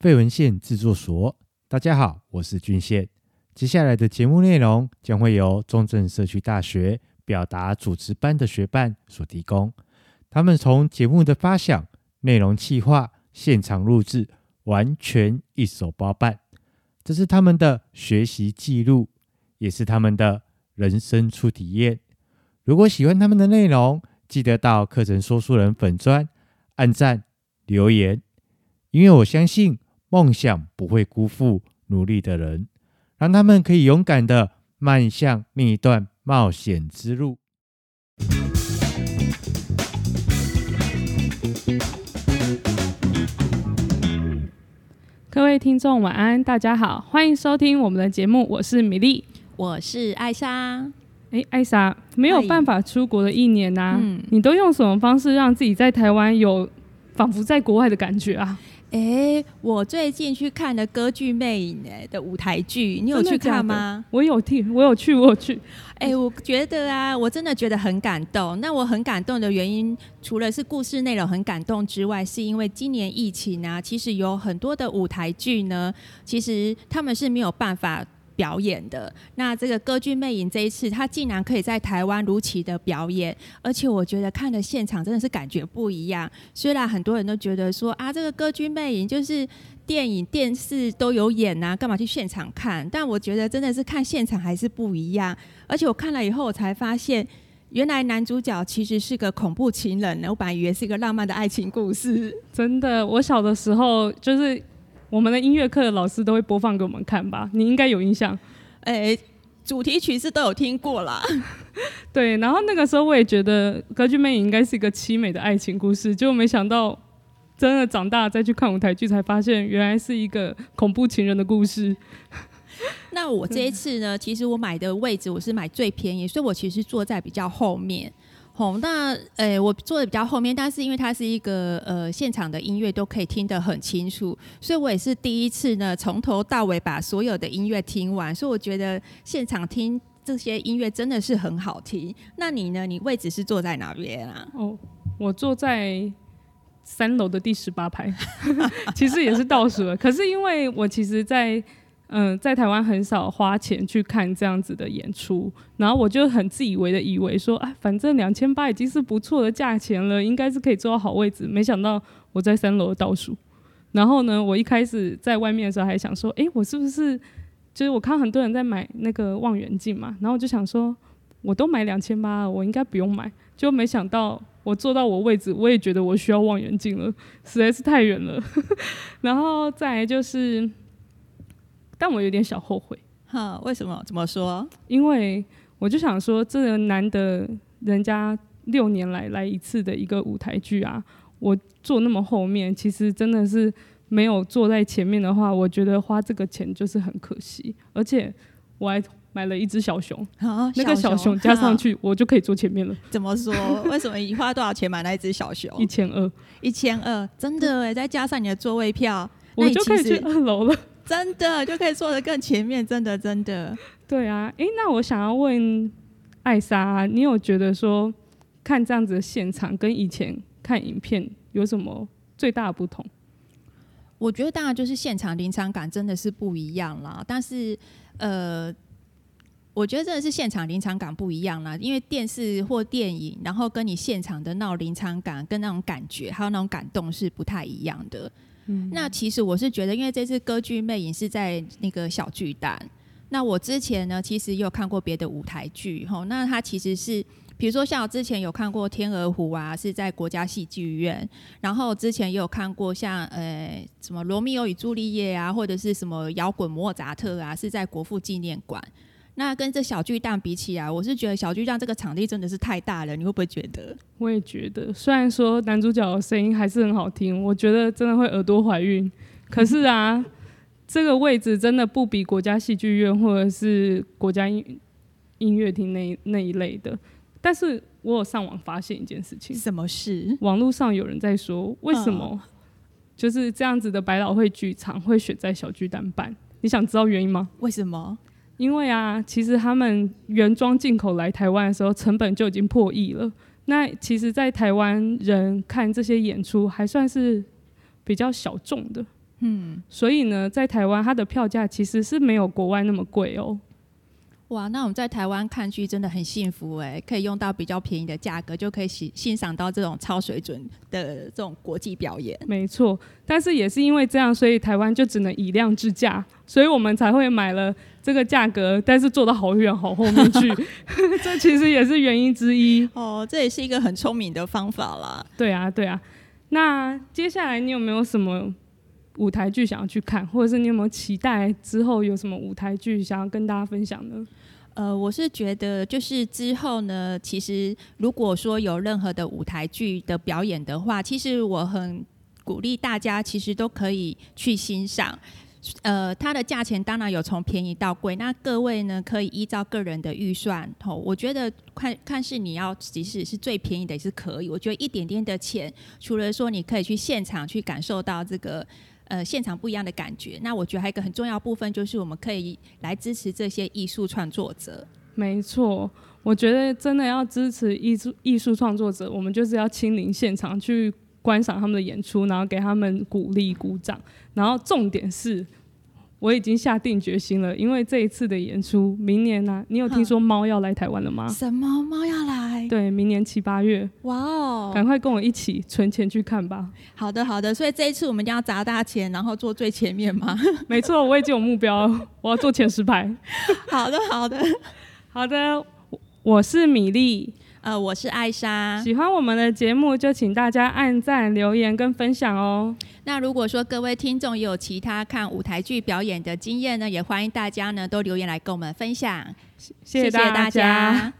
废文献制作所。大家好，我是俊宪。接下来的节目内容将会由中正社区大学表达主持班的学伴所提供。他们从节目的发想、内容企划、现场录制，完全一手包办。这是他们的学习记录，也是他们的人生初体验。如果喜欢他们的内容，记得到课程说书人粉专按赞留言，因为我相信梦想不会辜负努力的人，让他们可以勇敢的迈向另一段冒险之路。各位听众晚安，大家好，欢迎收听我们的节目，我是米粒，我是艾莎。哎，艾莎，没有办法出国的一年呐、啊嗯，你都用什么方式让自己在台湾有仿佛在国外的感觉啊？哎，我最近去看了《歌剧魅影》哎的舞台剧，你有去看吗？我有听，我有去，我有去。哎，我觉得啊，我真的觉得很感动。那我很感动的原因，除了是故事内容很感动之外，是因为今年疫情啊，其实有很多的舞台剧呢，其实他们是没有办法。表演的。那这个歌剧魅影这一次，他竟然可以在台湾如期的表演，而且我觉得看的现场真的是感觉不一样。虽然很多人都觉得说啊，这个歌剧魅影就是电影、电视都有演呐、啊，干嘛去现场看？但我觉得真的是看现场还是不一样。而且我看了以后，我才发现原来男主角其实是个恐怖情人。我本来以为是一个浪漫的爱情故事。真的，我小的时候就是。我们的音乐课的老师都会播放给我们看吧，你应该有印象。哎，主题曲是都有听过啦。对，然后那个时候我也觉得《歌剧魅影》应该是一个凄美的爱情故事，结果没想到真的长大再去看舞台剧，才发现原来是一个恐怖情人的故事。那我这一次呢，其实我买的位置我是买最便宜，所以我其实坐在比较后面。哦，那呃，我坐的比较后面，但是因为它是一个呃现场的音乐都可以听得很清楚，所以我也是第一次呢从头到尾把所有的音乐听完，所以我觉得现场听这些音乐真的是很好听。那你呢？你位置是坐在哪边啊？哦，我坐在三楼的第十八排，其实也是倒数了。可是因为我其实，在嗯，在台湾很少花钱去看这样子的演出，然后我就很自以为的以为说，啊，反正两千八已经是不错的价钱了，应该是可以坐到好位置。没想到我在三楼倒数，然后呢，我一开始在外面的时候还想说，哎，我是不是就是我看很多人在买那个望远镜嘛，然后我就想说，我都买两千八了，我应该不用买，就没想到我坐到我位置，我也觉得我需要望远镜了，实在是太远了。然后再就是。但我有点小后悔，哈，为什么？怎么说？因为我就想说，这个难得人家六年来来一次的一个舞台剧啊，我坐那么后面，其实真的是没有坐在前面的话，我觉得花这个钱就是很可惜。而且我还买了一只小熊，啊、那个小熊加上去，我就可以坐前面了。怎么说？为什么你花多少钱买那一只小熊？一千二，一千二，真的哎！再加上你的座位票，我就可以去二楼了。真的就可以坐得更前面，真的真的。对啊，诶，那我想要问艾莎啊，你有觉得说看这样子的现场跟以前看影片有什么最大的不同？我觉得当然就是现场临场感真的是不一样啦。但是呃，我觉得真的是现场临场感不一样啦，因为电视或电影，然后跟你现场的那种临场感跟那种感觉，还有那种感动是不太一样的。那其实我是觉得，因为这次歌剧魅影是在那个小巨蛋。那我之前呢，其实也有看过别的舞台剧，吼。那它其实是，比如说像我之前有看过《天鹅湖》啊，是在国家戏剧院。然后之前也有看过像呃什么《罗密欧与朱丽叶》啊，或者是什么《摇滚莫扎特》啊，是在国父纪念馆。那跟这小巨蛋比起来，我是觉得小巨蛋这个场地真的是太大了，你会不会觉得？我也觉得，虽然说男主角的声音还是很好听，我觉得真的会耳朵怀孕。可是啊，这个位置真的不比国家戏剧院或者是国家音音乐厅那那一类的。但是我有上网发现一件事情，什么事？网络上有人在说，为什么就是这样子的百老汇剧场会选在小巨蛋办？你想知道原因吗？为什么？因为啊，其实他们原装进口来台湾的时候，成本就已经破亿了。那其实，在台湾人看这些演出，还算是比较小众的。嗯，所以呢，在台湾它的票价其实是没有国外那么贵哦。哇，那我们在台湾看剧真的很幸福哎，可以用到比较便宜的价格，就可以欣欣赏到这种超水准的这种国际表演。没错，但是也是因为这样，所以台湾就只能以量制价，所以我们才会买了这个价格，但是坐到好远好后面去，这其实也是原因之一。哦，这也是一个很聪明的方法啦。对啊，对啊。那接下来你有没有什么舞台剧想要去看，或者是你有没有期待之后有什么舞台剧想要跟大家分享呢？呃，我是觉得就是之后呢，其实如果说有任何的舞台剧的表演的话，其实我很鼓励大家，其实都可以去欣赏。呃，它的价钱当然有从便宜到贵，那各位呢可以依照个人的预算，吼，我觉得看看是你要即使是最便宜的也是可以。我觉得一点点的钱，除了说你可以去现场去感受到这个。呃，现场不一样的感觉。那我觉得还有一个很重要部分，就是我们可以来支持这些艺术创作者。没错，我觉得真的要支持艺术艺术创作者，我们就是要亲临现场去观赏他们的演出，然后给他们鼓励、鼓掌。然后重点是。我已经下定决心了，因为这一次的演出，明年呢、啊，你有听说猫要来台湾了吗？什么猫要来？对，明年七八月。哇哦！赶快跟我一起存钱去看吧。好的，好的。所以这一次我们一定要砸大钱，然后坐最前面吗？没错，我已经有目标了，我要坐前十排。好的，好的，好的。我是米粒。呃，我是艾莎。喜欢我们的节目，就请大家按赞、留言跟分享哦。那如果说各位听众也有其他看舞台剧表演的经验呢，也欢迎大家呢都留言来跟我们分享。谢谢大家。谢谢大家。